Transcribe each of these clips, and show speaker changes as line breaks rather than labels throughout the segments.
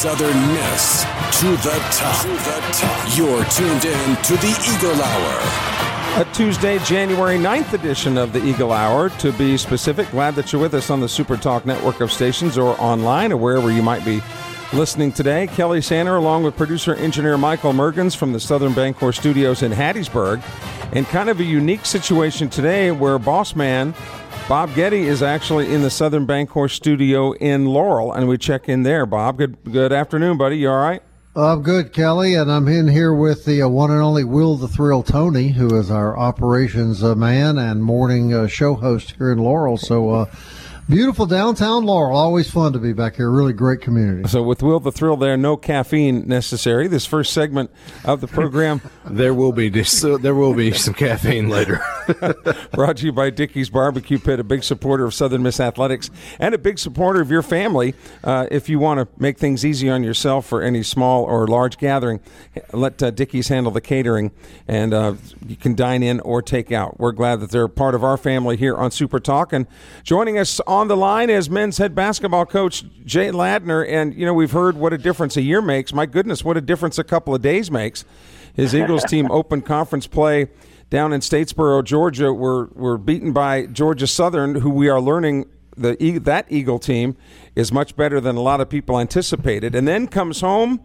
Southern Miss to the top. To the top. You're tuned in to the Eagle Hour.
A Tuesday, January 9th edition of the Eagle Hour. To be specific, glad that you're with us on the Super Talk network of stations or online or wherever you might be listening today. Kelly Sander, along with producer engineer Michael Mergens from the Southern Bancorp Studios in Hattiesburg. And kind of a unique situation today where Boss Man Bob Getty is actually in the Southern Bancorp studio in Laurel, and we check in there. Bob, good good afternoon, buddy. You all right?
I'm good, Kelly, and I'm in here with the uh, one and only Will the Thrill Tony, who is our operations uh, man and morning uh, show host here in Laurel. So uh, Beautiful downtown Laurel. Always fun to be back here. Really great community.
So, with Will the Thrill there, no caffeine necessary. This first segment of the program.
there will be there will be some caffeine later.
Brought to you by Dickey's Barbecue Pit, a big supporter of Southern Miss Athletics and a big supporter of your family. Uh, if you want to make things easy on yourself for any small or large gathering, let uh, Dickey's handle the catering, and uh, you can dine in or take out. We're glad that they're part of our family here on Super Talk. And joining us on on the line is men's head basketball coach Jay Ladner, and you know we've heard what a difference a year makes. My goodness, what a difference a couple of days makes. His Eagles team open conference play down in Statesboro, Georgia. Were were beaten by Georgia Southern, who we are learning the that Eagle team is much better than a lot of people anticipated, and then comes home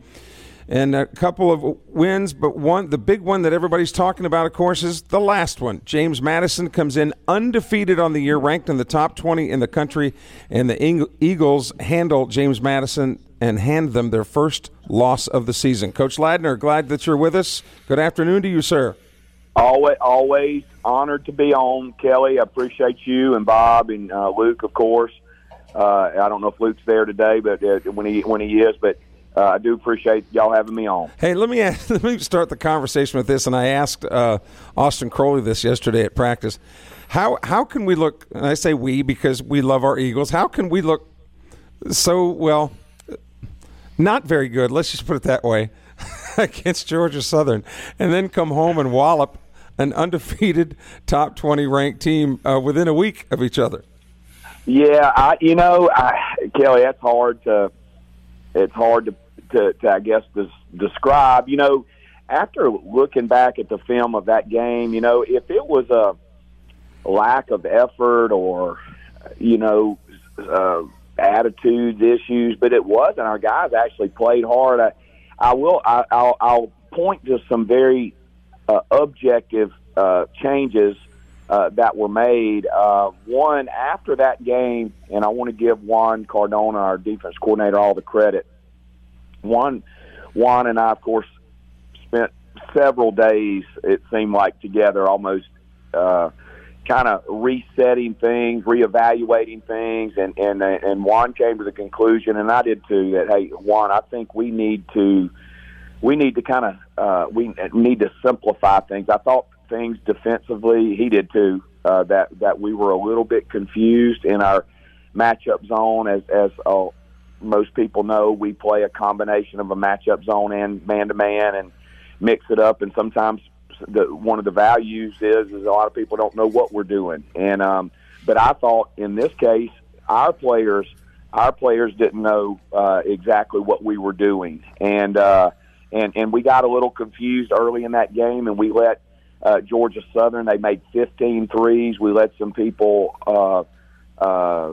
and a couple of wins, but one the big one that everybody's talking about, of course, is the last one. James Madison comes in undefeated on the year, ranked in the top 20 in the country, and the Eagles handle James Madison and hand them their first loss of the season. Coach Ladner, glad that you're with us. Good afternoon to you, sir.
Always, always honored to be on, Kelly. I appreciate you and Bob and uh, Luke, of course. Uh, I don't know if Luke's there today, but uh, when he when he is, but uh, I do appreciate y'all having me on.
Hey, let me ask, let me start the conversation with this. And I asked uh, Austin Crowley this yesterday at practice. How how can we look? And I say we because we love our Eagles. How can we look so well? Not very good. Let's just put it that way against Georgia Southern, and then come home and wallop an undefeated top twenty ranked team uh, within a week of each other.
Yeah, I you know, I, Kelly, that's hard to it's hard to to, to I guess des- describe. You know, after looking back at the film of that game, you know, if it was a lack of effort or you know uh, attitudes issues, but it wasn't. Our guys actually played hard. I, I will. I, I'll, I'll point to some very uh, objective uh, changes uh, that were made. Uh, one after that game, and I want to give Juan Cardona, our defense coordinator, all the credit. Juan, Juan and I, of course, spent several days. It seemed like together, almost uh, kind of resetting things, reevaluating things, and and and Juan came to the conclusion, and I did too, that hey, Juan, I think we need to we need to kind of uh, we need to simplify things. I thought things defensively, he did too. Uh, that that we were a little bit confused in our matchup zone as as uh, most people know we play a combination of a matchup zone and man to man and mix it up. And sometimes the, one of the values is is a lot of people don't know what we're doing. And um, but I thought in this case, our players our players didn't know uh, exactly what we were doing, and uh, and and we got a little confused early in that game, and we let uh, Georgia Southern they made 15 threes. We let some people. Uh, uh,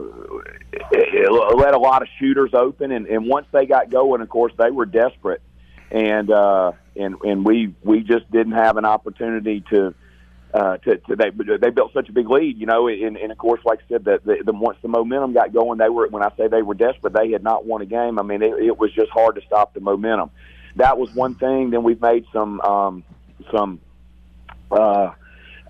let a lot of shooters open, and, and once they got going, of course, they were desperate, and uh, and and we we just didn't have an opportunity to. Uh, to, to they they built such a big lead, you know, and, and of course, like I said, that the, the once the momentum got going, they were when I say they were desperate, they had not won a game. I mean, it, it was just hard to stop the momentum. That was one thing. Then we've made some um, some uh, uh,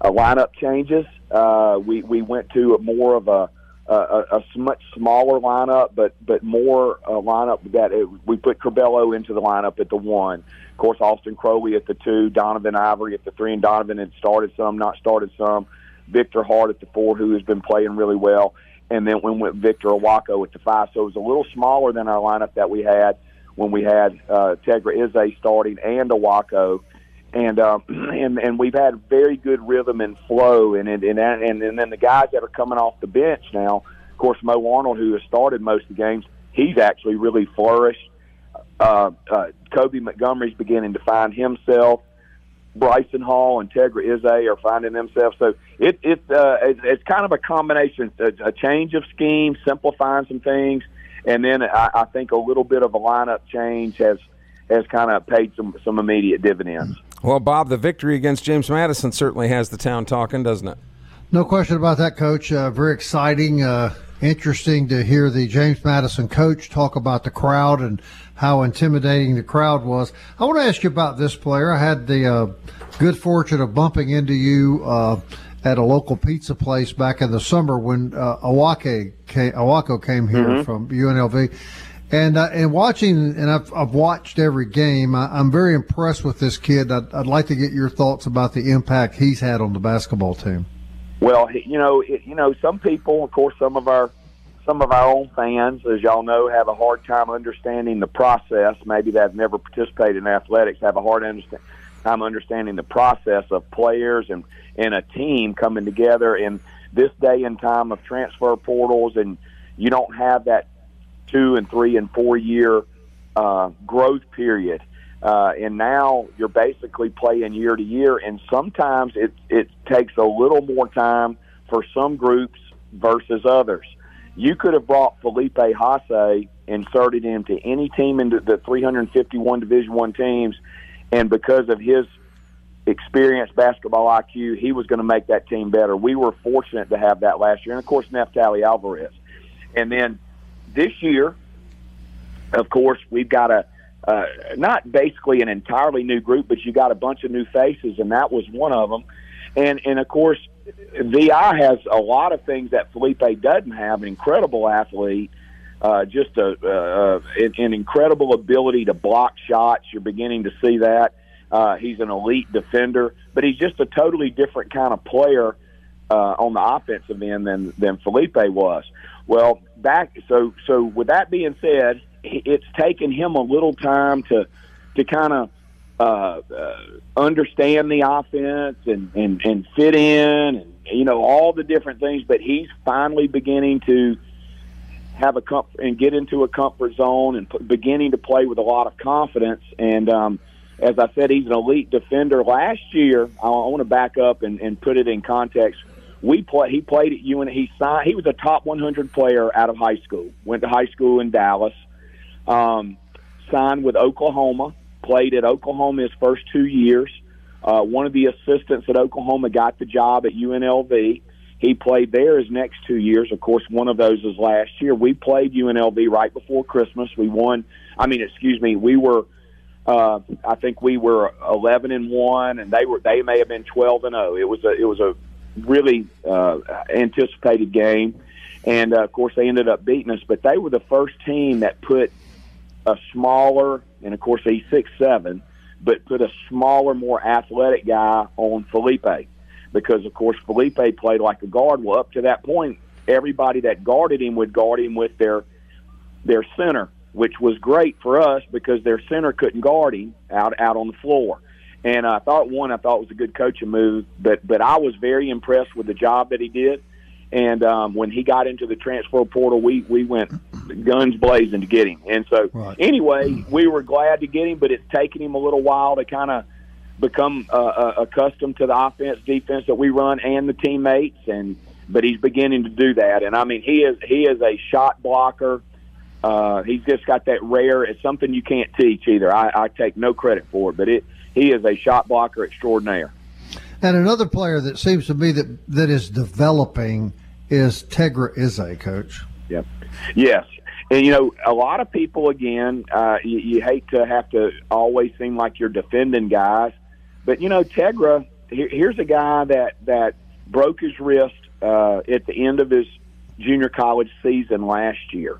lineup changes. Uh, we we went to a more of a a, a, much smaller lineup, but but more a lineup that it, we put Curbelo into the lineup at the one. Of course, Austin Crowley at the two, Donovan Ivory at the three, and Donovan had started some, not started some. Victor Hart at the four, who has been playing really well, and then we went Victor Iwuakor at the five. So it was a little smaller than our lineup that we had when we had uh, Tegra Ize starting and Iwuakor and um, and and we've had very good rhythm and flow, and and and and then the guys that are coming off the bench now, of course, Mo Arnold, who has started most of the games, he's actually really flourished. Uh, uh, Kobe Montgomery's beginning to find himself. Bryson Hall and Tegra Ize are finding themselves. So it, it uh, it's, it's kind of a combination, a, a change of scheme, simplifying some things, and then I, I think a little bit of a lineup change has has kind of paid some some immediate dividends.
Well, Bob, the victory against James Madison certainly has the town talking, doesn't it?
No question about that, Coach. Uh, very exciting, uh, interesting to hear the James Madison coach talk about the crowd and how intimidating the crowd was. I want to ask you about this player. I had the uh, good fortune of bumping into you uh, at a local pizza place back in the summer when uh, Awake came, Iwuakor came here mm-hmm. from UNLV. And uh, and watching, and I've, I've watched every game. I, am very impressed with this kid. I'd, I'd like to get your thoughts about the impact he's had on the basketball team.
Well, you know, it, you know, some people, of course, some of our some of our own fans, as y'all know, have a hard time understanding the process. Maybe they've never participated in athletics, have a hard understand, time understanding the process of players and and a team coming together in this day and time of transfer portals, and you don't have that two and three and four year uh, growth period. Uh, and now you're basically playing year to year, and sometimes it it takes a little more time for some groups versus others. You could have brought Felipe Haase, inserted him to any team into the 351 Division One teams, and because of his experienced basketball IQ, he was going to make that team better. We were fortunate to have that last year, and of course Neftali Alvarez, and then this year, of course, we've got a uh, not basically an entirely new group, but you got a bunch of new faces, and that was one of them. And and of course, Vi has a lot of things that Felipe doesn't have. An incredible athlete, uh, just a uh, an, an incredible ability to block shots. You're beginning to see that. Uh, he's an elite defender, but he's just a totally different kind of player uh, on the offensive end than than Felipe was. Well, back so so with that being said, it's taken him a little time to to kind of uh, uh, understand the offense and, and and fit in and you know all the different things. But he's finally beginning to have a comfort and get into a comfort zone and p- beginning to play with a lot of confidence. And um, as I said, he's an elite defender. Last year, I, want to back up and, and put it in context we play. He played at UN. He signed. He was a top 100 player out of high school. Went to high school in Dallas. Um, signed with Oklahoma. Played at Oklahoma his first two years. Uh, one of the assistants at Oklahoma got the job at UNLV. He played there his next two years. Of course, one of those was last year. We played UNLV right before Christmas. We won. I mean, excuse me. We were. Uh, I think we were 11 and one, and they were. They may have been 12 and 0. It was a. It was a really uh, anticipated game. And uh, of course, they ended up beating us, but they were the first team that put a smaller, and of course, he's six seven, but put a smaller, more athletic guy on Felipe, because of course Felipe played like a guard. Well, up to that point, everybody that guarded him would guard him with their their center, which was great for us because their center couldn't guard him out out on the floor. And I thought one, I thought was a good coaching move, but but I was very impressed with the job that he did. And um, when he got into the transfer portal, we we went guns blazing to get him. And so right. anyway, we were glad to get him, but it's taken him a little while to kind of become uh, uh, accustomed to the offense, defense that we run, and the teammates. And but he's beginning to do that. And I mean, he is he is a shot blocker. Uh, he's just got that rare. It's something you can't teach either. I, I take no credit for it, but it he is a shot blocker extraordinaire.
And another player that seems to me that that is developing is Tegra Ize, coach.
Yep. Yes. And you know, a lot of people again, uh, you, you hate to have to always seem like you're defending guys, but you know, Tegra. Here, here's a guy that that broke his wrist uh, at the end of his junior college season last year,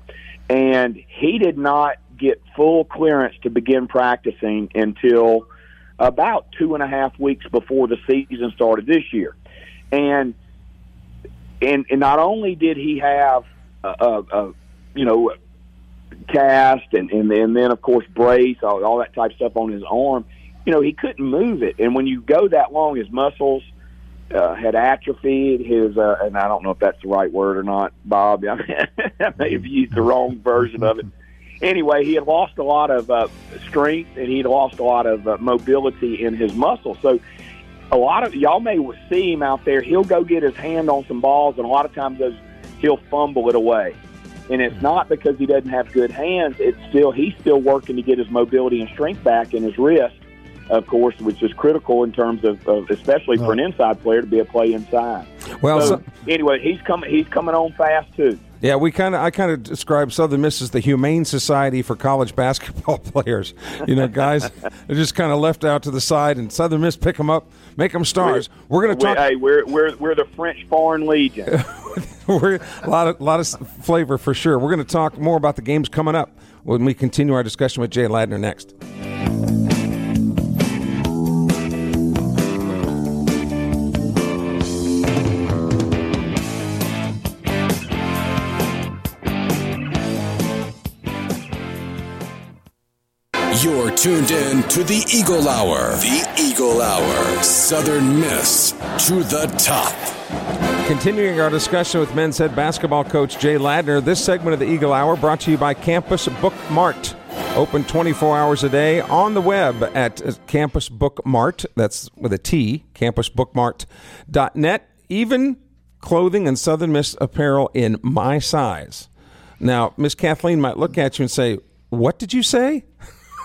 and he did not get full clearance to begin practicing until about two and a half weeks before the season started this year, and and, and not only did he have a, a, a you know cast and, and and then of course brace all, all that type of stuff on his arm, you know he couldn't move it, and when you go that long, his muscles uh, had atrophied. His uh, and I don't know if that's the right word or not, Bob. I, may have used the wrong version of it. Anyway, he had lost a lot of uh, strength and he'd lost a lot of uh, mobility in his muscles. So a lot of y'all may see him out there. He'll go get his hand on some balls, and a lot of times those he'll fumble it away. And it's not because he doesn't have good hands. It's still he's still working to get his mobility and strength back in his wrist, of course, which is critical in terms of, of especially for an inside player to be a play inside.
Well,
so,
so-
anyway, he's coming. He's coming on fast too.
Yeah, we kind of I kind of describe Southern Miss as the humane society for college basketball players. You know, guys are just kind of left out to the side, and Southern Miss pick them up, make them stars. We're, going to talk.
Hey, we're we're we're the French Foreign Legion.
we're a lot of lot of flavor for sure. We're going to talk more about the games coming up when we continue our discussion with Jay Ladner next.
Tuned in to the Eagle Hour. The Eagle Hour. Southern Miss to the top.
Continuing our discussion with men's head basketball coach Jay Ladner, this segment of the Eagle Hour brought to you by Campus Book Mart. Open 24 hours a day on the web at Campus Book Mart. That's with a T, campusbookmart.net. Even clothing and Southern Miss apparel in my size. Now, Miss Kathleen might look at you and say, What did you say?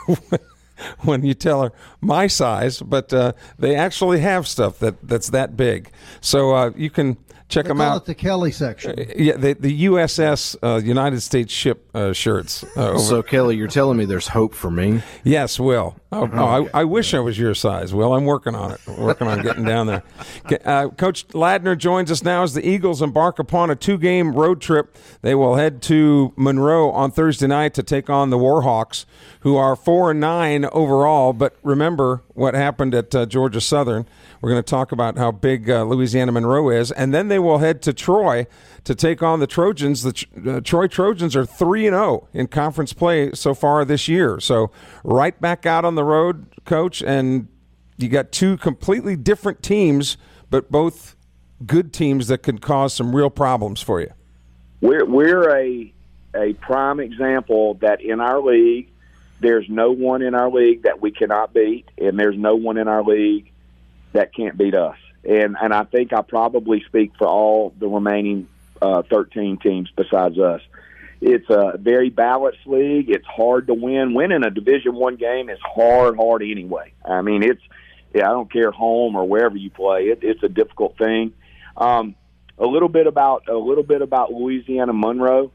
when you tell her my size, but uh, they actually have stuff that, that's that big. So uh, you can check
They
them
call
out.
it the Kelly section.
Yeah, the, the USS uh, United States ship uh, shirts. Uh,
So Kelly, you're telling me there's hope for me?
yes, Will. Oh, oh, I, I wish I was your size. Well, I'm working on it. Working on getting down there. Uh, Coach Ladner joins us now as the Eagles embark upon a two-game road trip. They will head to Monroe on Thursday night to take on the Warhawks, who are four and nine overall. But remember what happened at uh, Georgia Southern. We're going to talk about how big uh, Louisiana Monroe is, and then they will head to Troy to take on the Trojans. The uh, Troy Trojans are three and zero in conference play so far this year. So right back out on the road, coach, and you got two completely different teams, but both good teams that can cause some real problems for you.
We're we're a a prime example that in our league, there's no one in our league that we cannot beat, and there's no one in our league that can't beat us. And and I think I probably speak for all the remaining uh, 13 teams besides us. It's a very balanced league. It's hard to win. Winning a Division One game is hard, hard anyway. I mean, it's yeah, I don't care home or wherever you play. It, it's a difficult thing. Um, a little bit about a little bit about Louisiana Monroe.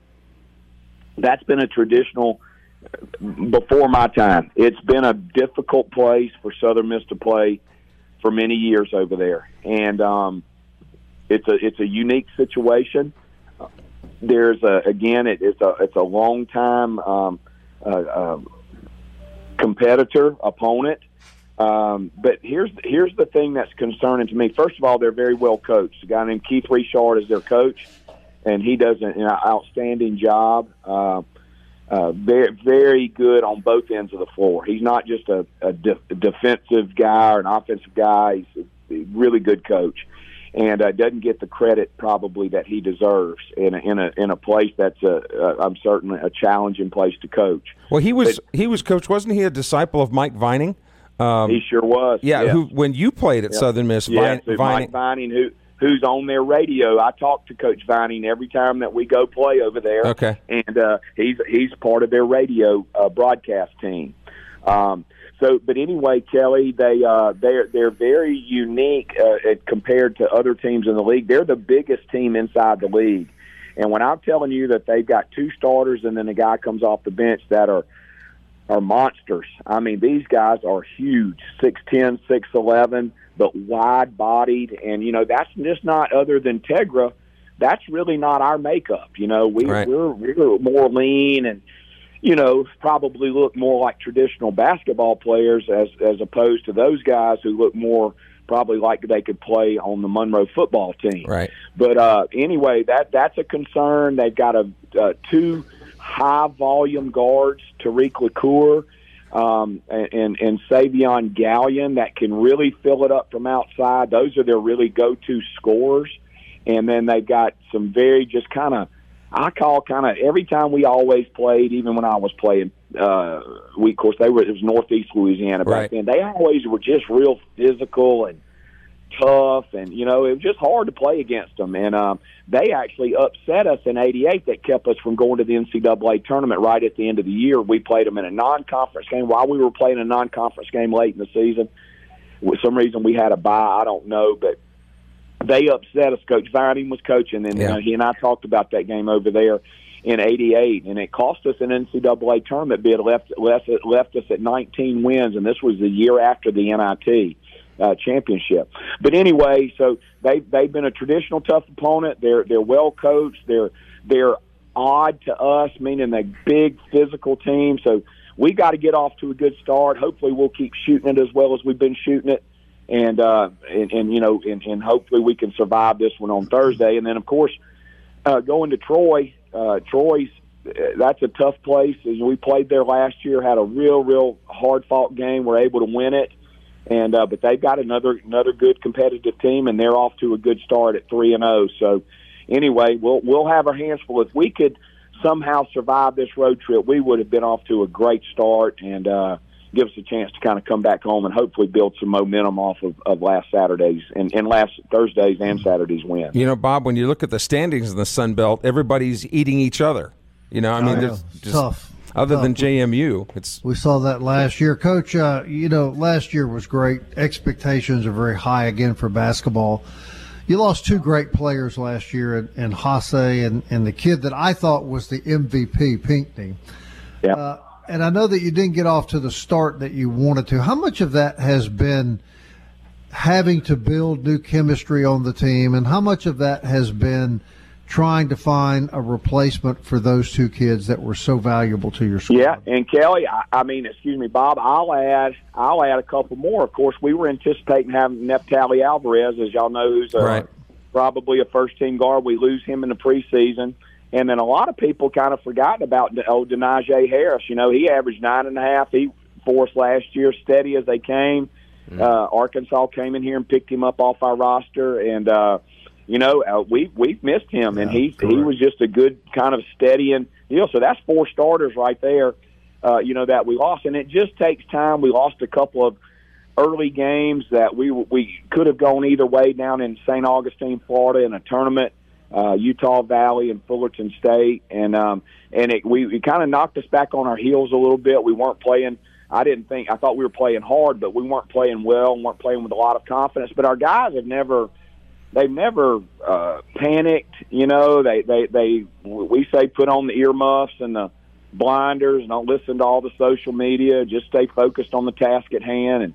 That's been a traditional before my time. It's been a difficult place for Southern Miss to play for many years over there, and um, it's a it's a unique situation. There's a again, it, it's a it's a long time um, uh, uh, competitor opponent. Um, but here's here's the thing that's concerning to me. First of all, they're very well coached. A guy named Keith Richard is their coach, and he does an, an outstanding job. Uh, uh, very very good on both ends of the floor. He's not just a, a, de- a defensive guy or an offensive guy. He's a really good coach, and uh, doesn't get the credit probably that he deserves in a, in a in a place that's a, a I'm certainly a challenging place to coach.
Well, he was he was coach, wasn't he? A disciple of Mike Vining. Um,
he sure was.
yeah,
yes.
who when you played at
Yep.
Southern Miss,
Yes,
Vin-
Mike Vining, who who's on their radio. I talk to Coach Vining every time that we go play over there.
Okay.
And uh, he's he's part of their radio uh, broadcast team. Um, so, but anyway, Kelly, they uh, they're they're very unique uh, compared to other teams in the league. They're the biggest team inside the league, and when I'm telling you that they've got two starters and then a guy comes off the bench that are are monsters. I mean, these guys are huge, six ten, six eleven, but wide bodied, and you know that's just not other than Tegra. That's really not our makeup. You know, we
Right.
we're we're more lean and you know, probably look more like traditional basketball players as as opposed to those guys who look more probably like they could play on the Monroe football team.
Right.
But uh, anyway, that that's a concern. They've got a uh, two high volume guards, Tyreke Locure um, and and Savion Gallion, that can really fill it up from outside. Those are their really go to scorers. And then they've got some very just kind of I call kind of every time we always played, even when I was playing. Uh, we of course they were it was Northeast Louisiana back
Right.
then. They always were just real physical and tough, and you know it was just hard to play against them. And um, they actually upset us in '88. That kept us from going to the NCAA tournament right at the end of the year. We played them in a non-conference game while we were playing a non-conference game late in the season. For some reason, we had a bye. I don't know, but they upset us. Coach Vining was coaching, and
Yeah.
you know, he and I talked about that game over there in '88, and it cost us an NCAA tournament bid. Left left left us at 19 wins, and this was the year after the NIT uh, championship. But anyway, so they they've been a traditional tough opponent. They're they're well coached. They're they're odd to us, meaning a big physical team. So we got to get off to a good start. Hopefully, we'll keep shooting it as well as we've been shooting it and uh, and, and you know, and, and hopefully we can survive this one on Thursday. And then, of course, uh, going to Troy. Uh, Troy's uh, that's a tough place. As we played there last year, had a real, real hard fought game. We're able to win it, and uh, but they've got another another good competitive team, and they're off to a good start at three and zero. So anyway, we'll we'll have our hands full. If we could somehow survive this road trip, we would have been off to a great start and. uh give us a chance to kind of come back home and hopefully build some momentum off of, of last Saturday's and, and last Thursday's and Saturday's win.
You know, Bob, when you look at the standings in the Sun Belt, everybody's eating each other. You know, I mean,
yeah.
there's
It's
just
tough.
other than JMU, it's
We saw that last year, Coach. Uh, you know, last year was great. Expectations are very high again for basketball. You lost two great players last year, and, in Haase and, and the kid that I thought was the MVP, Pinckney.
Yeah.
Uh, and I know that you didn't get off to the start that you wanted to. How much of that has been having to build new chemistry on the team, and how much of that has been trying to find a replacement for those two kids that were so valuable to your squad?
Yeah, and Kelly, I, I mean, excuse me, Bob. I'll add, I'll add a couple more. Of course, we were anticipating having Neftali Alvarez, as y'all know, who's a,
Right.
probably a first team guard. We lose him in the preseason, and then a lot of people kind of forgotten about old Denijay Harris. You know, he averaged nine and a half. He for us last year, steady as they came. Uh, Arkansas came in here and picked him up off our roster, and uh, you know uh, we we've missed him, and he he was just a good kind of steadying deal. So that's four starters right there. Uh, you know that we lost, and it just takes time. We lost a couple of early games that we we could have gone either way down in St. Augustine, Florida, in a tournament. Uh, Utah Valley and Fullerton State, and um, and it, we, kind of knocked us back on our heels a little bit. We weren't playing. I didn't think I thought we were playing hard, but we weren't playing well and weren't playing with a lot of confidence. But our guys have never they've never uh, panicked. You know, they they they we say put on the earmuffs and the blinders, and don't listen to all the social media. Just stay focused on the task at hand and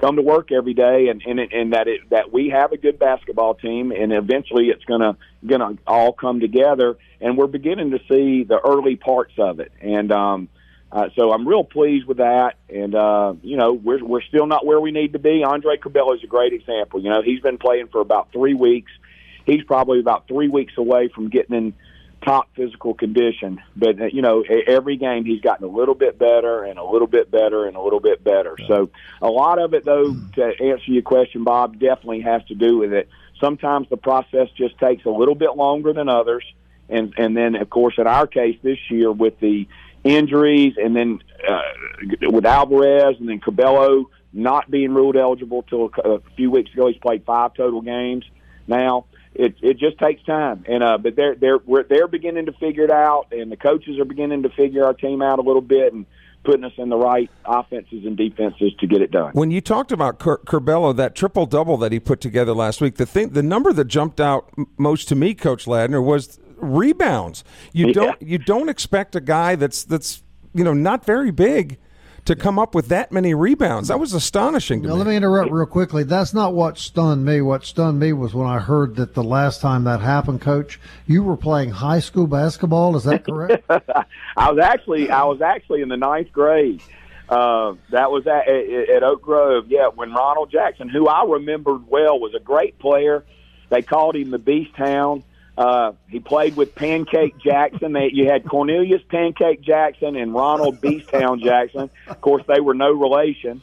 come to work every day. And and, and that it that we have a good basketball team, and eventually it's gonna gonna all come together. And we're beginning to see the early parts of it. And um, uh, so I'm real pleased with that. And uh, you know, we're we're still not where we need to be. Andre Curbelo is a great example. You know, he's been playing for about three weeks. He's probably about three weeks away from getting in top physical condition. But uh, you know, every game he's gotten a little bit better and a little bit better and a little bit better. So a lot of it, though, to answer your question, Bob, definitely has to do with it. Sometimes the process just takes a little bit longer than others, and and then of course in our case this year with the injuries and then uh, with Alvarez and then Curbelo not being ruled eligible till a, a few weeks ago, he's played five total games now. It it just takes time, and uh, but they're they're we're, they're beginning to figure it out, and the coaches are beginning to figure our team out a little bit, and putting us in the right offenses and defenses to get it done.
When you talked about Cur- Curbelo, that triple double that he put together last week, the thing, the number that jumped out most to me, Coach Ladner, was rebounds. You
Yeah.
don't you don't expect a guy that's that's you know not very big to come up with that many rebounds. That was astonishing to
Now,
me.
let me interrupt real quickly. That's not what stunned me. What stunned me was when I heard that the last time that happened, Coach, you were playing high school basketball. Is that correct?
I was actually I was actually in the ninth grade. Uh, that was at, at, at Oak Grove. Yeah, when Ronald Jackson, who I remembered well, was a great player. They called him the Beast Hound. Uh, he played with Pancake Jackson. They, you had Cornelius Pancake Jackson and Ronald Beasthound Jackson. Of course, they were no relation.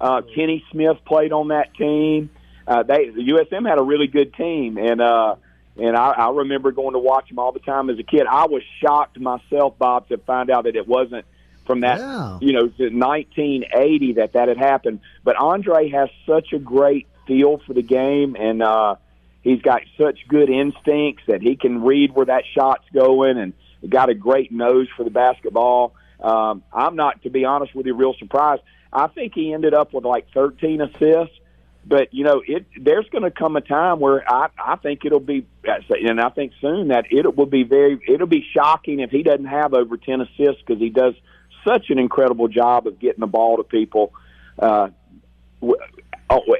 Uh, Kenny Smith played on that team. Uh, they the USM had a really good team, and uh, and I, I remember going to watch them all the time as a kid. I was shocked myself, Bob, to find out that it wasn't from that
Yeah.
you know to 1980 that that had happened. But Andre has such a great feel for the game, and uh, he's got such good instincts that he can read where that shot's going, and got a great nose for the basketball. Um, I'm not, to be honest with you, real surprised. I think he ended up with like 13 assists. But you know, it there's going to come a time where I I think it'll be, and I think soon that it will be very it'll be shocking if he doesn't have over ten assists because he does such an incredible job of getting the ball to people uh,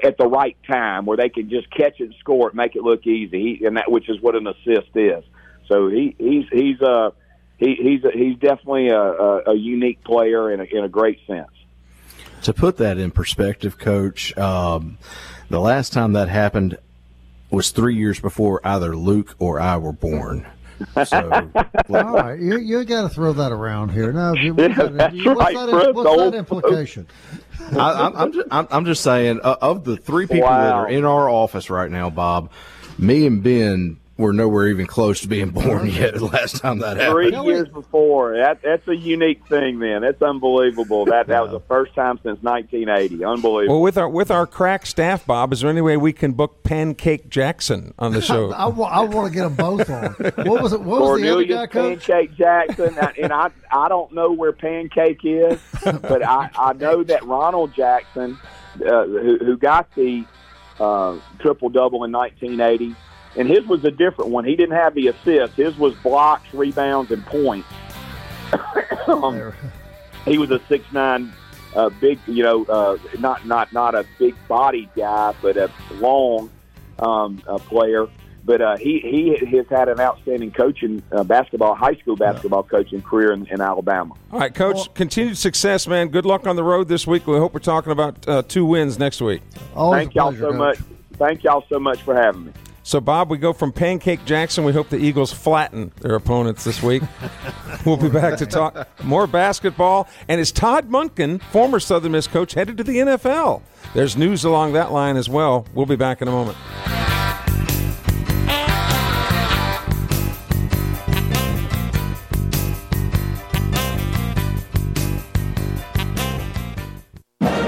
at the right time where they can just catch it and score it, make it look easy, he, and that which is what an assist is. So he he's he's uh he he's he's definitely a, a, a unique player in a, in a great sense.
To put that in perspective, Coach, um, the last time that happened was three years before either Luke or I were born. So,
All right, you, you got to throw that around here. Now, what's
Yeah,
that,
that's
what's
right,
that,
Fred,
what's that implication?
I, I'm, I'm, just, I'm, I'm just saying, uh, of the three people that are in our office right now, Bob, me and Ben were nowhere even close to being born yet. The last time that happened.
Three years before. That that's a unique thing. Then that's unbelievable. That that was the first time since 1980. Unbelievable.
Well, with our with our crack staff, Bob, is there any way we can book Pancake Jackson on the show?
I, want to get them both on. What was it? What was the other guy,
Cornelius
Coach?
Pancake Jackson, and- and I I don't know where Pancake is, but I I know that Ronald Jackson, uh, who who got the uh, triple double in 1980, and his was a different one. He didn't have the assists. His was blocks, rebounds, and points. um, he was a six nine, uh, big, you know, uh, not not not a big bodied guy, but a long um, uh, player. But uh, he he has had an outstanding coaching uh, basketball, high school basketball coaching career in, in Alabama.
All right, Coach. continued success, man. Good luck on the road this week. We hope we're talking about uh, two wins next week.
Always
Thank
a
y'all
pleasure,
so
Coach.
much. Thank y'all so much for having me.
So, Bob, we go from Pancake Jackson. We hope the Eagles flatten their opponents this week. we'll be back to talk more basketball. And is Todd Monken, former Southern Miss coach, headed to the NFL? There's news along that line as well. We'll be back in a moment.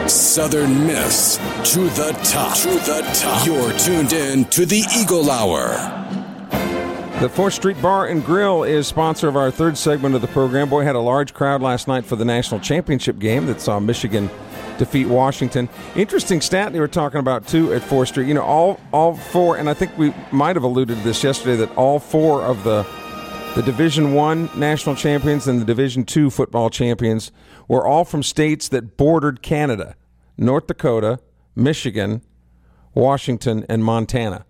Southern Miss to the top. To the top. You're tuned in to the Eagle Hour.
The 4th Street Bar and Grill is sponsor of our third segment of the program. Boy, had a large crowd last night for the national championship game that saw Michigan defeat Washington. Interesting stat they were talking about too at 4th Street. You know, all all four, and I think we might have alluded to this yesterday that all four of the the Division One national champions and the Division Two football champions were all from states that bordered Canada: North Dakota, Michigan, Washington, and Montana.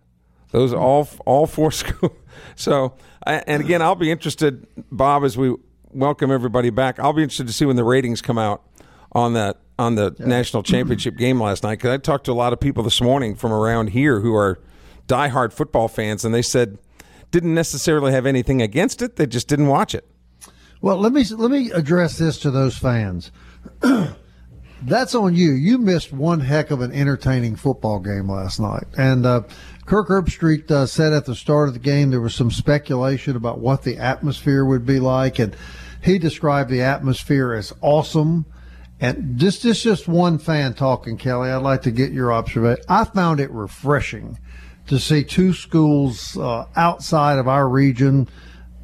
Those are all all four schools. So, and again, I'll be interested, Bob, as we welcome everybody back. I'll be interested to see when the ratings come out on that on the national championship game last night. Because I talked to a lot of people this morning from around here who are diehard football fans, and they said didn't necessarily have anything against it. They just didn't watch it.
Well, let me let me address this to those fans. That's on you. You missed one heck of an entertaining football game last night, and uh, Kirk Herbstreit uh, said at the start of the game there was some speculation about what the atmosphere would be like, and he described the atmosphere as awesome. And this, this just one fan talking, Kelly. I'd like to get your observation. I found it refreshing to see two schools uh, outside of our region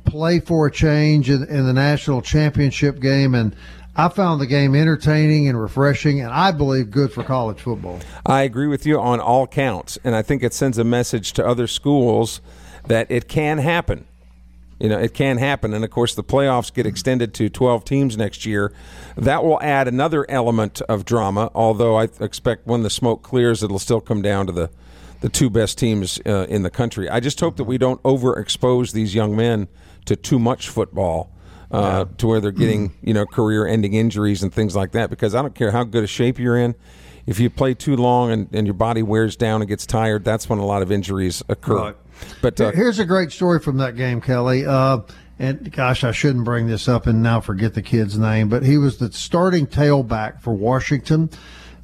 play for a change in, in the national championship game and I found the game entertaining and refreshing, and I believe good for college football.
I agree with you on all counts, and I think it sends a message to other schools that it can happen. You know, it can happen. And of course, the playoffs get extended to 12 teams next year. That will add another element of drama, although I expect when the smoke clears, it'll still come down to the, the two best teams uh, in the country. I just hope that we don't overexpose these young men to too much football uh, to where they're getting you know career-ending injuries and things like that. Because I don't care how good a shape you're in, if you play too long and, and your body wears down and gets tired, that's when a lot of injuries occur.
Right.
But uh,
here's a great story from that game, Kelly. Uh, and gosh, I shouldn't bring this up and now forget the kid's name, but he was the starting tailback for Washington,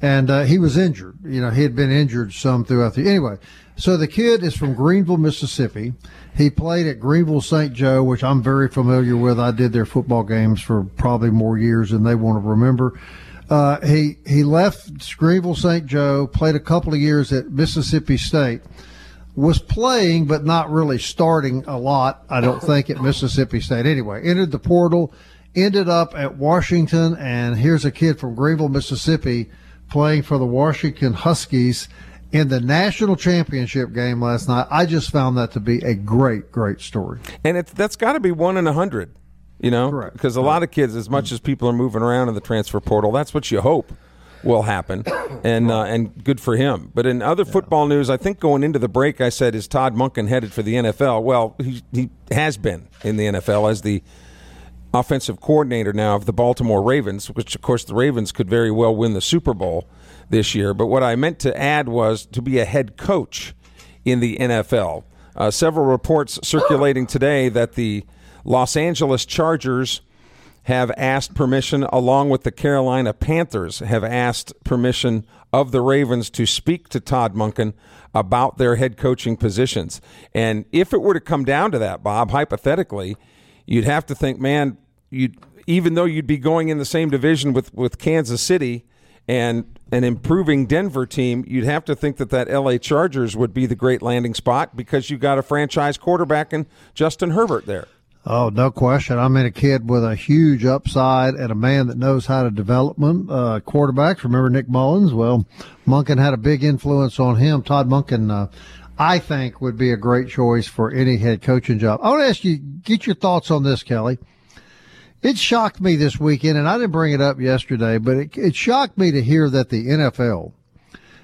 and uh, he was injured. You know, he had been injured some throughout the. Anyway, so the kid is from Greenville, Mississippi. He played at Greenville St. Joe, which I'm very familiar with. I did their football games for probably more years than they want to remember. Uh, he he left Greenville St. Joe, played a couple of years at Mississippi State, was playing but not really starting a lot. I don't think at Mississippi State. Anyway, entered the portal, ended up at Washington, and here's a kid from Greenville, Mississippi, playing for the Washington Huskies in the national championship game last night. I just found that to be a great, great story.
And it's, that's got to be one in a hundred, you know, because a lot of kids, as much as people are moving around in the transfer portal, that's what you hope will happen, and uh, and good for him. But in other football news, I think going into the break, I said, "Is Todd Monken headed for the NFL?" Well, he he has been in the NFL as the offensive coordinator now of the Baltimore Ravens, which of course the Ravens could very well win the Super Bowl this year. But what I meant to add was to be a head coach in the NFL. Uh, several reports circulating today that the Los Angeles Chargers have asked permission, along with the Carolina Panthers, have asked permission of the Ravens to speak to Todd Monken about their head coaching positions. And if it were to come down to that, Bob, hypothetically, you'd have to think, man, you even though you'd be going in the same division with, with Kansas City and an improving Denver team, you'd have to think that that LA Chargers would be the great landing spot because you got a franchise quarterback in Justin Herbert there.
Oh, no question. I mean, a kid with a huge upside and a man that knows how to development uh, quarterbacks. Remember Nick Mullens? Well, Monken had a big influence on him. Todd Monken, uh, I think, would be a great choice for any head coaching job. I want to ask you, get your thoughts on this, Kelly. It shocked me this weekend, and I didn't bring it up yesterday, but it, it shocked me to hear that the NFL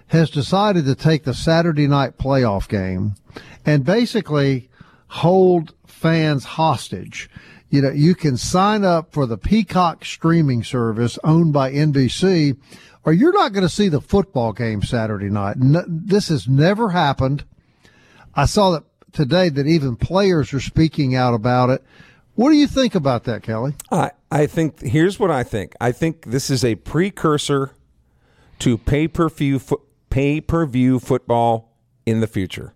has decided to take the Saturday night playoff game and basically hold fans hostage. You know, you can sign up for the Peacock streaming service owned by NBC, or you're not going to see the football game Saturday night. No, this has never happened. I saw that today that even players are speaking out about it. What do you think about that, Kelly?
I, I think here's what I think. I think this is a precursor to pay per view fo- pay per view football in the future.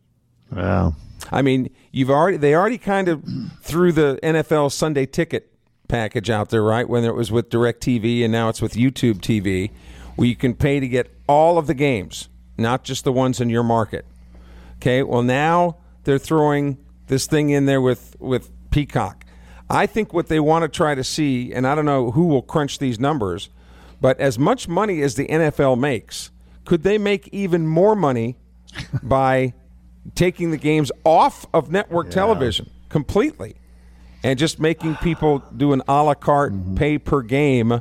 Wow.
I mean, you've already they already kind of threw the NFL Sunday ticket package out there, right? Whether it was with DirecTV and now it's with YouTube TV, where you can pay to get all of the games, not just the ones in your market. Okay, well now they're throwing this thing in there with with Peacock. I think what they want to try to see, and I don't know who will crunch these numbers, but as much money as the NFL makes, could they make even more money by taking the games off of network yeah. television completely and just making people do an a la carte mm-hmm. pay per game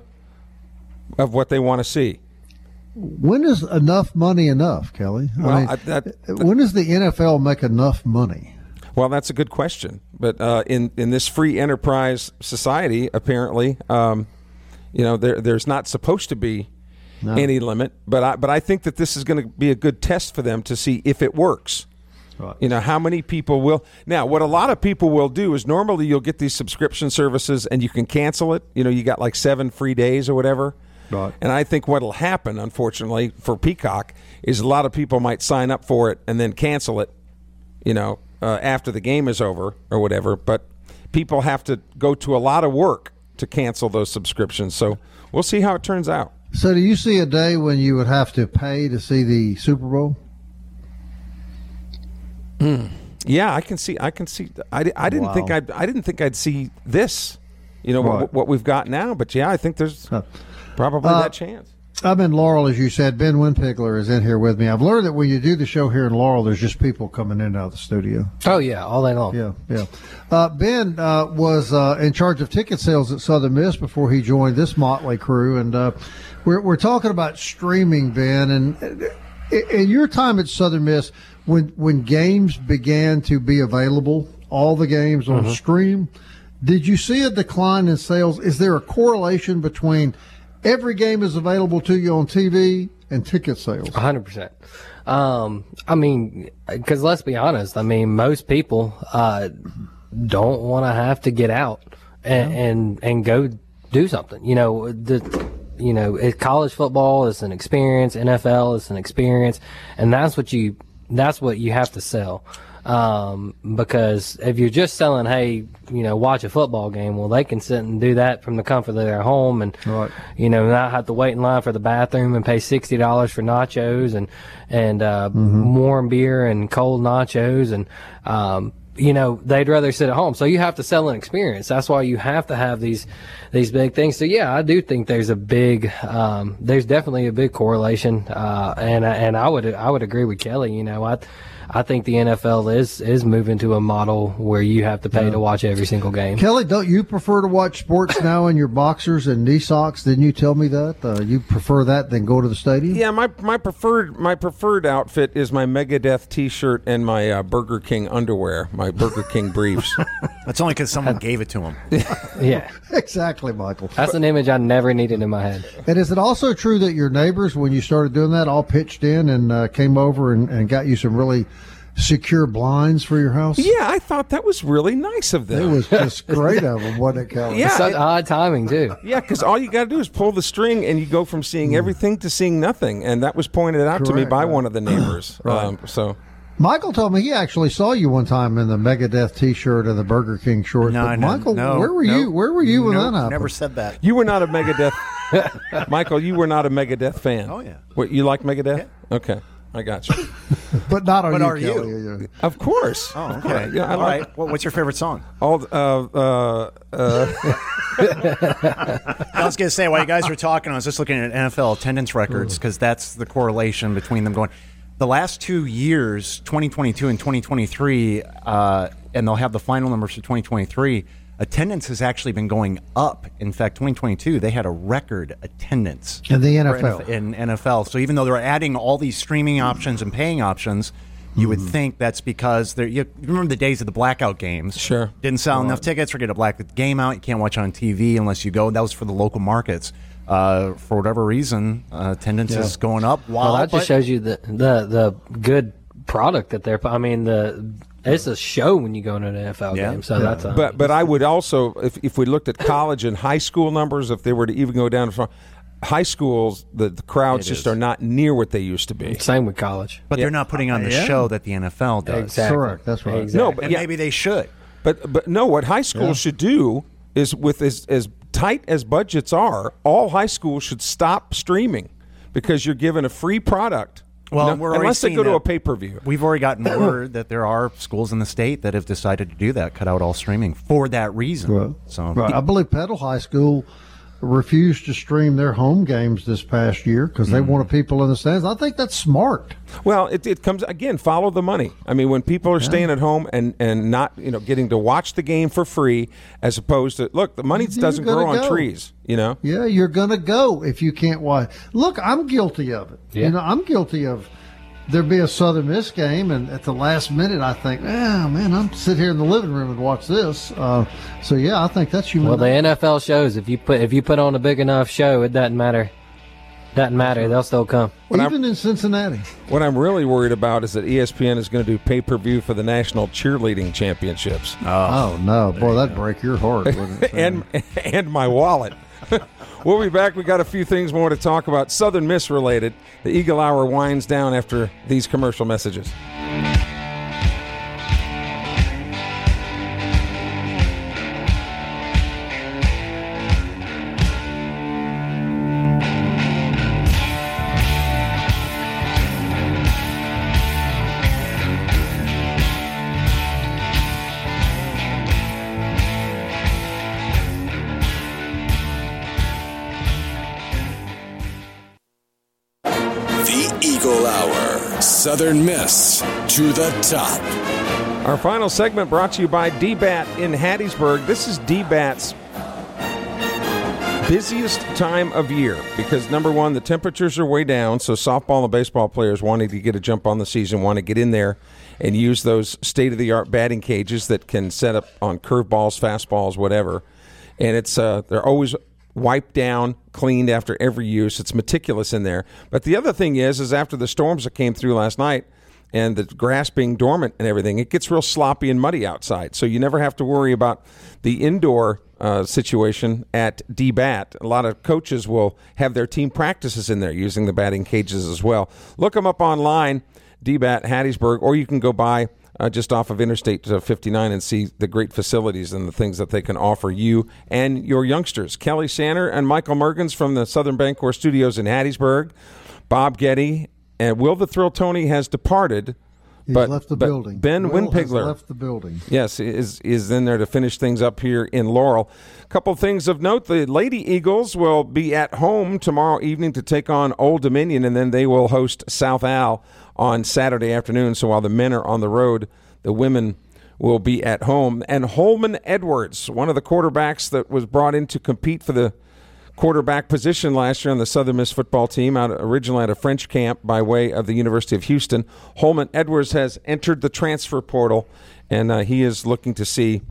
of what they want to see?
When is enough money enough, Kelly?
Well, I mean, I, that, that,
when does the NFL make enough money?
Well, that's a good question. But uh, in in this free enterprise society, apparently, um, you know, there there's not supposed to be no. any limit. But I but I think that this is going to be a good test for them to see if it works. Right. You know how many people will now. What a lot of people will do is normally you'll get these subscription services and you can cancel it. You know, you got like seven free days or whatever.
Right.
And I think what'll happen, unfortunately, for Peacock is a lot of people might sign up for it and then cancel it. You know, uh, after the game is over or whatever. But people have to go to a lot of work to cancel those subscriptions. So we'll see how it turns out.
So, do you see a day when you would have to pay to see the Super Bowl?
Yeah, I can see. I can see. I, I didn't think I'd. I didn't think I'd see this. You know
Right.
what, what we've got now. But yeah, I think there's probably
Uh,
that chance.
I'm in Laurel, as you said. Ben Winpigler is in here with me. I've learned that when you do the show here in Laurel, there's just people coming in and out of the studio.
Oh yeah, all day long.
Yeah, yeah. Uh, ben uh, was uh, in charge of ticket sales at Southern Miss before he joined this motley crew, and uh, we're we're talking about streaming, Ben. And uh, in your time at Southern Miss, when when games began to be available, all the games on stream, did you see a decline in sales? Is there a correlation between every game is available to you on TV and ticket sales?
hundred percent. Um, I mean, because let's be honest. I mean, most people uh, don't want to have to get out and, and and go do something. You know, the you know, it, college football is an experience. NFL is an experience, and that's what you that's what you have to sell. Um, because if you're just selling, hey, you know, watch a football game, well, they can sit and do that from the comfort of their home and,
Right.
you know, not have to wait in line for the bathroom and pay sixty dollars for nachos and and uh, warm beer and cold nachos and um, you know they'd rather sit at home. So you have to sell an experience. That's why you have to have these these big things. So yeah, I do think there's a big um, there's definitely a big correlation, uh, and and I would I would agree with Kelly. You know, I I think the NFL is is moving to a model where you have to pay to watch every single game.
Kelly, don't you prefer to watch sports now in your boxers and knee socks? Didn't you tell me that? Uh, you prefer that than go to the stadium?
Yeah, my my preferred my preferred outfit is my Megadeth T-shirt and my uh, Burger King underwear, my Burger King briefs.
That's only because someone gave it to him.
Yeah,
Exactly, Michael.
that's an image I never needed in my head.
And is it also true that your neighbors, when you started doing that, all pitched in and uh, came over and, and got you some really secure blinds for your house?
yeah, I thought that was really nice of them.
It was just great of them, wasn't it, Kelly?
Yeah.
Such
it-
odd timing too.
Yeah, because all you got to do is pull the string, and you go from seeing everything to seeing nothing. And that was pointed out to me by
right.
one of the neighbors.
Right.
um, so
Michael told me he actually saw you one time in the Megadeth T-shirt and the Burger King shorts.
No,
but
no,
Michael,
no,
where were
no,
you? Where were you when
no,
that happened?
Never said that.
you were not a Megadeth, Michael. You were not a Megadeth fan.
Oh, yeah.
What you like Megadeth? Okay, I got you.
but not on
But
you,
are you?
Kelly. Yeah.
of course.
Oh,
Of course.
okay.
Yeah, I
All
like
right. Well, what's your favorite song?
all. Uh, uh, uh,
I was going to say, while you guys were talking, I was just looking at NFL attendance records because that's the correlation between them going. The last two years, 2022 and 2023, uh, and they'll have the final numbers for 2023. Attendance has actually been going up. In fact, 2022 they had a record attendance
In the NFL.
In NFL. So even though they're adding all these streaming options and paying options, you would think that's because they're. You remember the days of the blackout games?
Sure.
Didn't sell enough tickets or get a black game out. You can't watch on TV unless you go. That was for the local markets. Uh, for whatever reason, uh, attendance is going up. While
Well, that just shows you the the the good product that they're. I mean, the it's a show when you go into an NFL
Yeah.
game. So that's a,
but but I would also, if if we looked at college and high school numbers, if they were to even go down to high schools, the, the crowds
It
just
is.
are not near what they used to be.
same with college.
but they're not putting on the
Yeah.
show that the NFL does.
Exactly.
Correct, that's right.
Exactly.
No, but yeah,
maybe they should.
But but no, what high school should do is with as as tight as budgets are, all high schools should stop streaming because you're given a free product.
Well,
you know,
we're
unless they
seeing
go to a pay per view.
We've already gotten word that there are schools in the state that have decided to do that, cut out all streaming for that reason.
Well,
so
right. I believe Petal High School refused to stream their home games this past year because
Mm.
they wanted people in the stands. I think that's smart.
Well, it, it comes again. Follow the money. I mean, when people are staying at home and, and not you know getting to watch the game for free, as opposed to look, the money
You're
doesn't grow on trees. You know.
Yeah, you're gonna go if you can't watch. Look, I'm guilty of it.
Yeah.
You know, I'm guilty of there be a Southern Miss game, and at the last minute, I think, oh man, I'm sit here in the living room and watch this. Uh, so yeah, I think that's human.
Well, the NFL shows if you put if you put on a big enough show, it doesn't matter. Doesn't matter. They'll still come.
even in Cincinnati.
What I'm really worried about is that ESPN is going to do pay per view for the national cheerleading championships.
Oh, no, boy, that'd break your heart. wouldn't it,
and and my wallet. we'll be back. We got a few things more to talk about, Southern Miss related. The Eagle Hour winds down after these commercial messages.
Southern Miss to the top.
Our final segment brought to you by DBAT in Hattiesburg. This is DBAT's busiest time of year because number one, the temperatures are way down, so softball and baseball players wanting to get a jump on the season want to get in there and use those state of the art batting cages that can set up on curveballs, fastballs, whatever. And it's uh, they're always wiped down, cleaned after every use. It's meticulous in there. But the other thing is, is after the storms that came through last night and the grass being dormant and everything, it gets real sloppy and muddy outside. So you never have to worry about the indoor uh, situation at DBAT. A lot of coaches will have their team practices in there using the batting cages as well. Look them up online, DBAT Hattiesburg, or you can go by uh, just off of Interstate uh, 59 and see the great facilities and the things that they can offer you and your youngsters. Kelly Sander and Michael Mergens from the Southern Bancorp Studios in Hattiesburg. Bob Getty and Will the Thrill Tony has departed.
He's
but,
left the
but
building.
Ben
Will
Winpigler
left the building.
Yes, is is in there to finish things up here in Laurel. A couple things of note: the Lady Eagles will be at home tomorrow evening to take on Old Dominion, and then they will host South Al on Saturday afternoon. So while the men are on the road, the women will be at home. And Holman Edwards, one of the quarterbacks that was brought in to compete for the quarterback position last year on the Southern Miss football team, out originally at a French camp by way of the University of Houston. Holman Edwards has entered the transfer portal, and uh, he is looking to see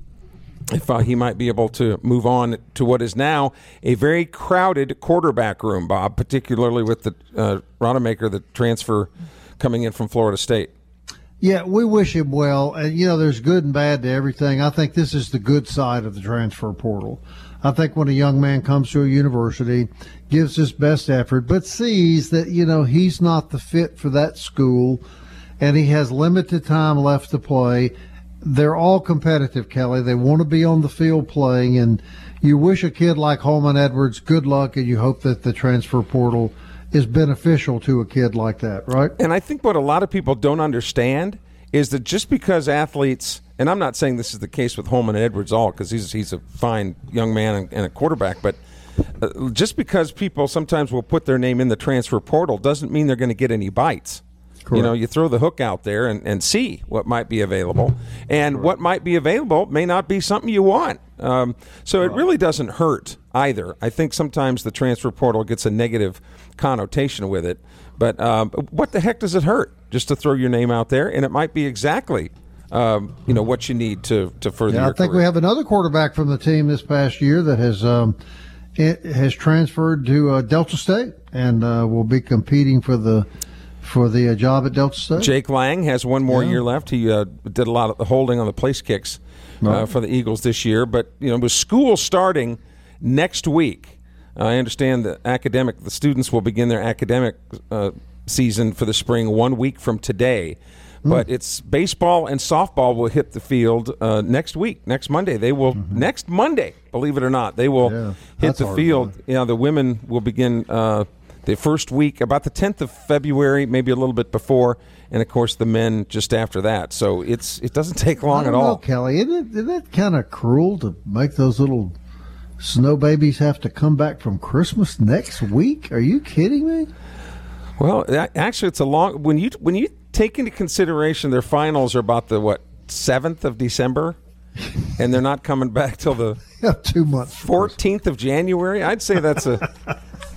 if uh, he might be able to move on to what is now a very crowded quarterback room, Bob, particularly with the uh, Rodemaker, the transfer coming in from Florida State.
Yeah, we wish him well. And, you know, there's good and bad to everything. I think this is the good side of the transfer portal. I think when a young man comes to a university, gives his best effort, but sees that, you know, he's not the fit for that school and he has limited time left to play. They're all competitive, Kelly. They want to be on the field playing. And you wish a kid like Holman Edwards good luck and you hope that the transfer portal is beneficial to a kid like that, right?
And I think what a lot of people don't understand is that just because athletes, and I'm not saying this is the case with Holman and Edwards all, because he's he's a fine young man and a quarterback, but uh, just because people sometimes will put their name in the transfer portal doesn't mean they're going to get any bites.
Correct.
You know, you throw the hook out there and, and see what might be available. And what might be available may not be something you want. Um, so it really doesn't hurt either. I think sometimes the transfer portal gets a negative connotation with it. But um, what the heck does it hurt just to throw your name out there? And it might be exactly. Um, you know what you need to to further.
Yeah, I think
career.
we have another quarterback from the team this past year that has um, it has transferred to uh, Delta State and uh, will be competing for the for the uh, job at Delta State.
Jake Lang has one more
Yeah.
year left. He uh, did a lot of the holding on the place kicks uh,
Right.
for the Eagles this year. But you know, with school starting next week, I understand the academic the students will begin their academic uh, season for the spring one week from today.
Hmm.
But it's baseball and softball will hit the field uh, next week, next Monday. They will next Monday, believe it or not, they will
Mm-hmm. Yeah,
hit the field. You know, the women will begin uh, the first week, about the 10th of February, maybe a little bit before, and of course the men just after that. So it's it doesn't take long at
know,
all.
Kelly. Isn't it, isn't that kind of cruel to make those little snow babies have to come back from Christmas next week? Are you kidding me?
Well, that, actually, it's a long when you when you take into consideration their finals are about the what seventh of December, and they're not coming back till the
Yeah, two months.
fourteenth of January. I'd say that's a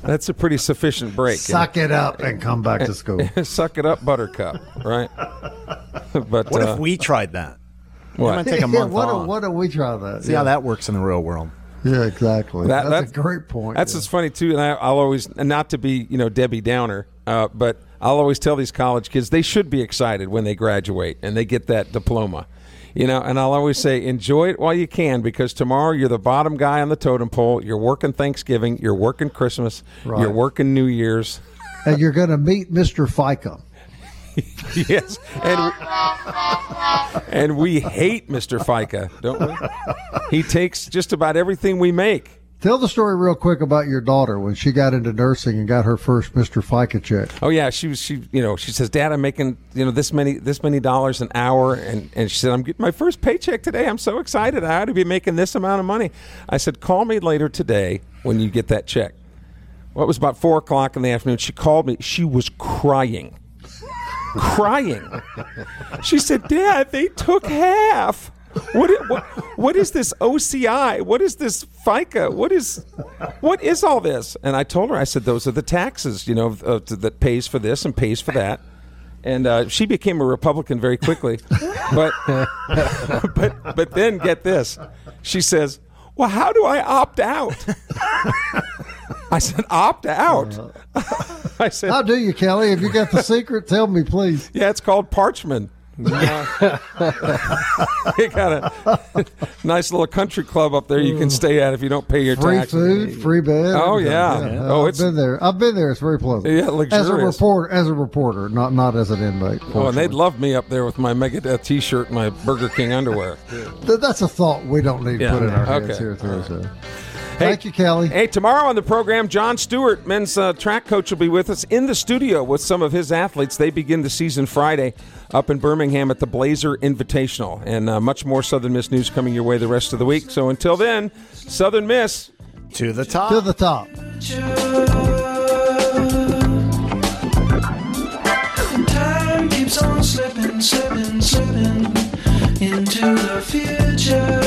that's a pretty sufficient break.
Suck it up and come back to school.
Suck it up, Buttercup. Right? but
What
uh,
if we tried that?
what?
I'm gonna take a month
why,
off.
don't, why don't we try that?
See
yeah.
how that works in the real world.
Yeah, exactly.
That-
that's,
that's-
a great point.
That's
yeah.
what's funny too, and I, I'll always not to be you know Debbie Downer, uh, but I'll always tell these college kids they should be excited when they graduate and they get that diploma, you know. And I'll always say enjoy it while you can because tomorrow you're the bottom guy on the totem pole. You're working Thanksgiving, you're working Christmas,
Right.
you're working New Year's.
and you're going to meet Mr. FICA.
yes, and and we hate Mr. FICA, don't we? He takes just about everything we make.
Tell the story real quick about your daughter when she got into nursing and got her first Mr. FICA check.
Oh yeah, she was she you know she says, Dad, I'm making you know this many this many dollars an hour, and and she said, I'm getting my first paycheck today. I'm so excited. I ought to be making this amount of money. I said, call me later today when you get that check. Well, it was about four o'clock in the afternoon. She called me. She was crying. crying. She said, Dad, they took half. What, what, what is this OCI? What is this FICA? What is, what is all this? And I told her, I said, those are the taxes, you know, uh, that pays for this and pays for that. And uh, she became a Republican very quickly. But, but, but then get this. She says, well, how do I opt out? I said, opt out. I said,
How do you, Kelly? If you got the secret, tell me, please.
yeah, it's called Parchman. you got a nice little country club up there you can stay at if you don't pay your
Free
taxes.
food, free bed.
Oh,
everything.
yeah. Oh,
I've
it's-
been there. I've been there. It's very pleasant.
Yeah, luxurious.
As a reporter, as a reporter, not not as an inmate.
Oh, and they'd love me up there with my Megadeth T-shirt and my Burger King underwear.
Th- That's a thought we don't need
Yeah.
to put in our heads here Thursday. Thank you, Kelly.
Hey, tomorrow on the program, John Stewart, men's uh, track coach, will be with us in the studio with some of his athletes. They begin the season Friday up in Birmingham at the Blazer Invitational. And uh, much more Southern Miss news coming your way the rest of the week. So until then, Southern Miss.
To the top.
To the top.
Time keeps on slipping, slipping, slipping into the future.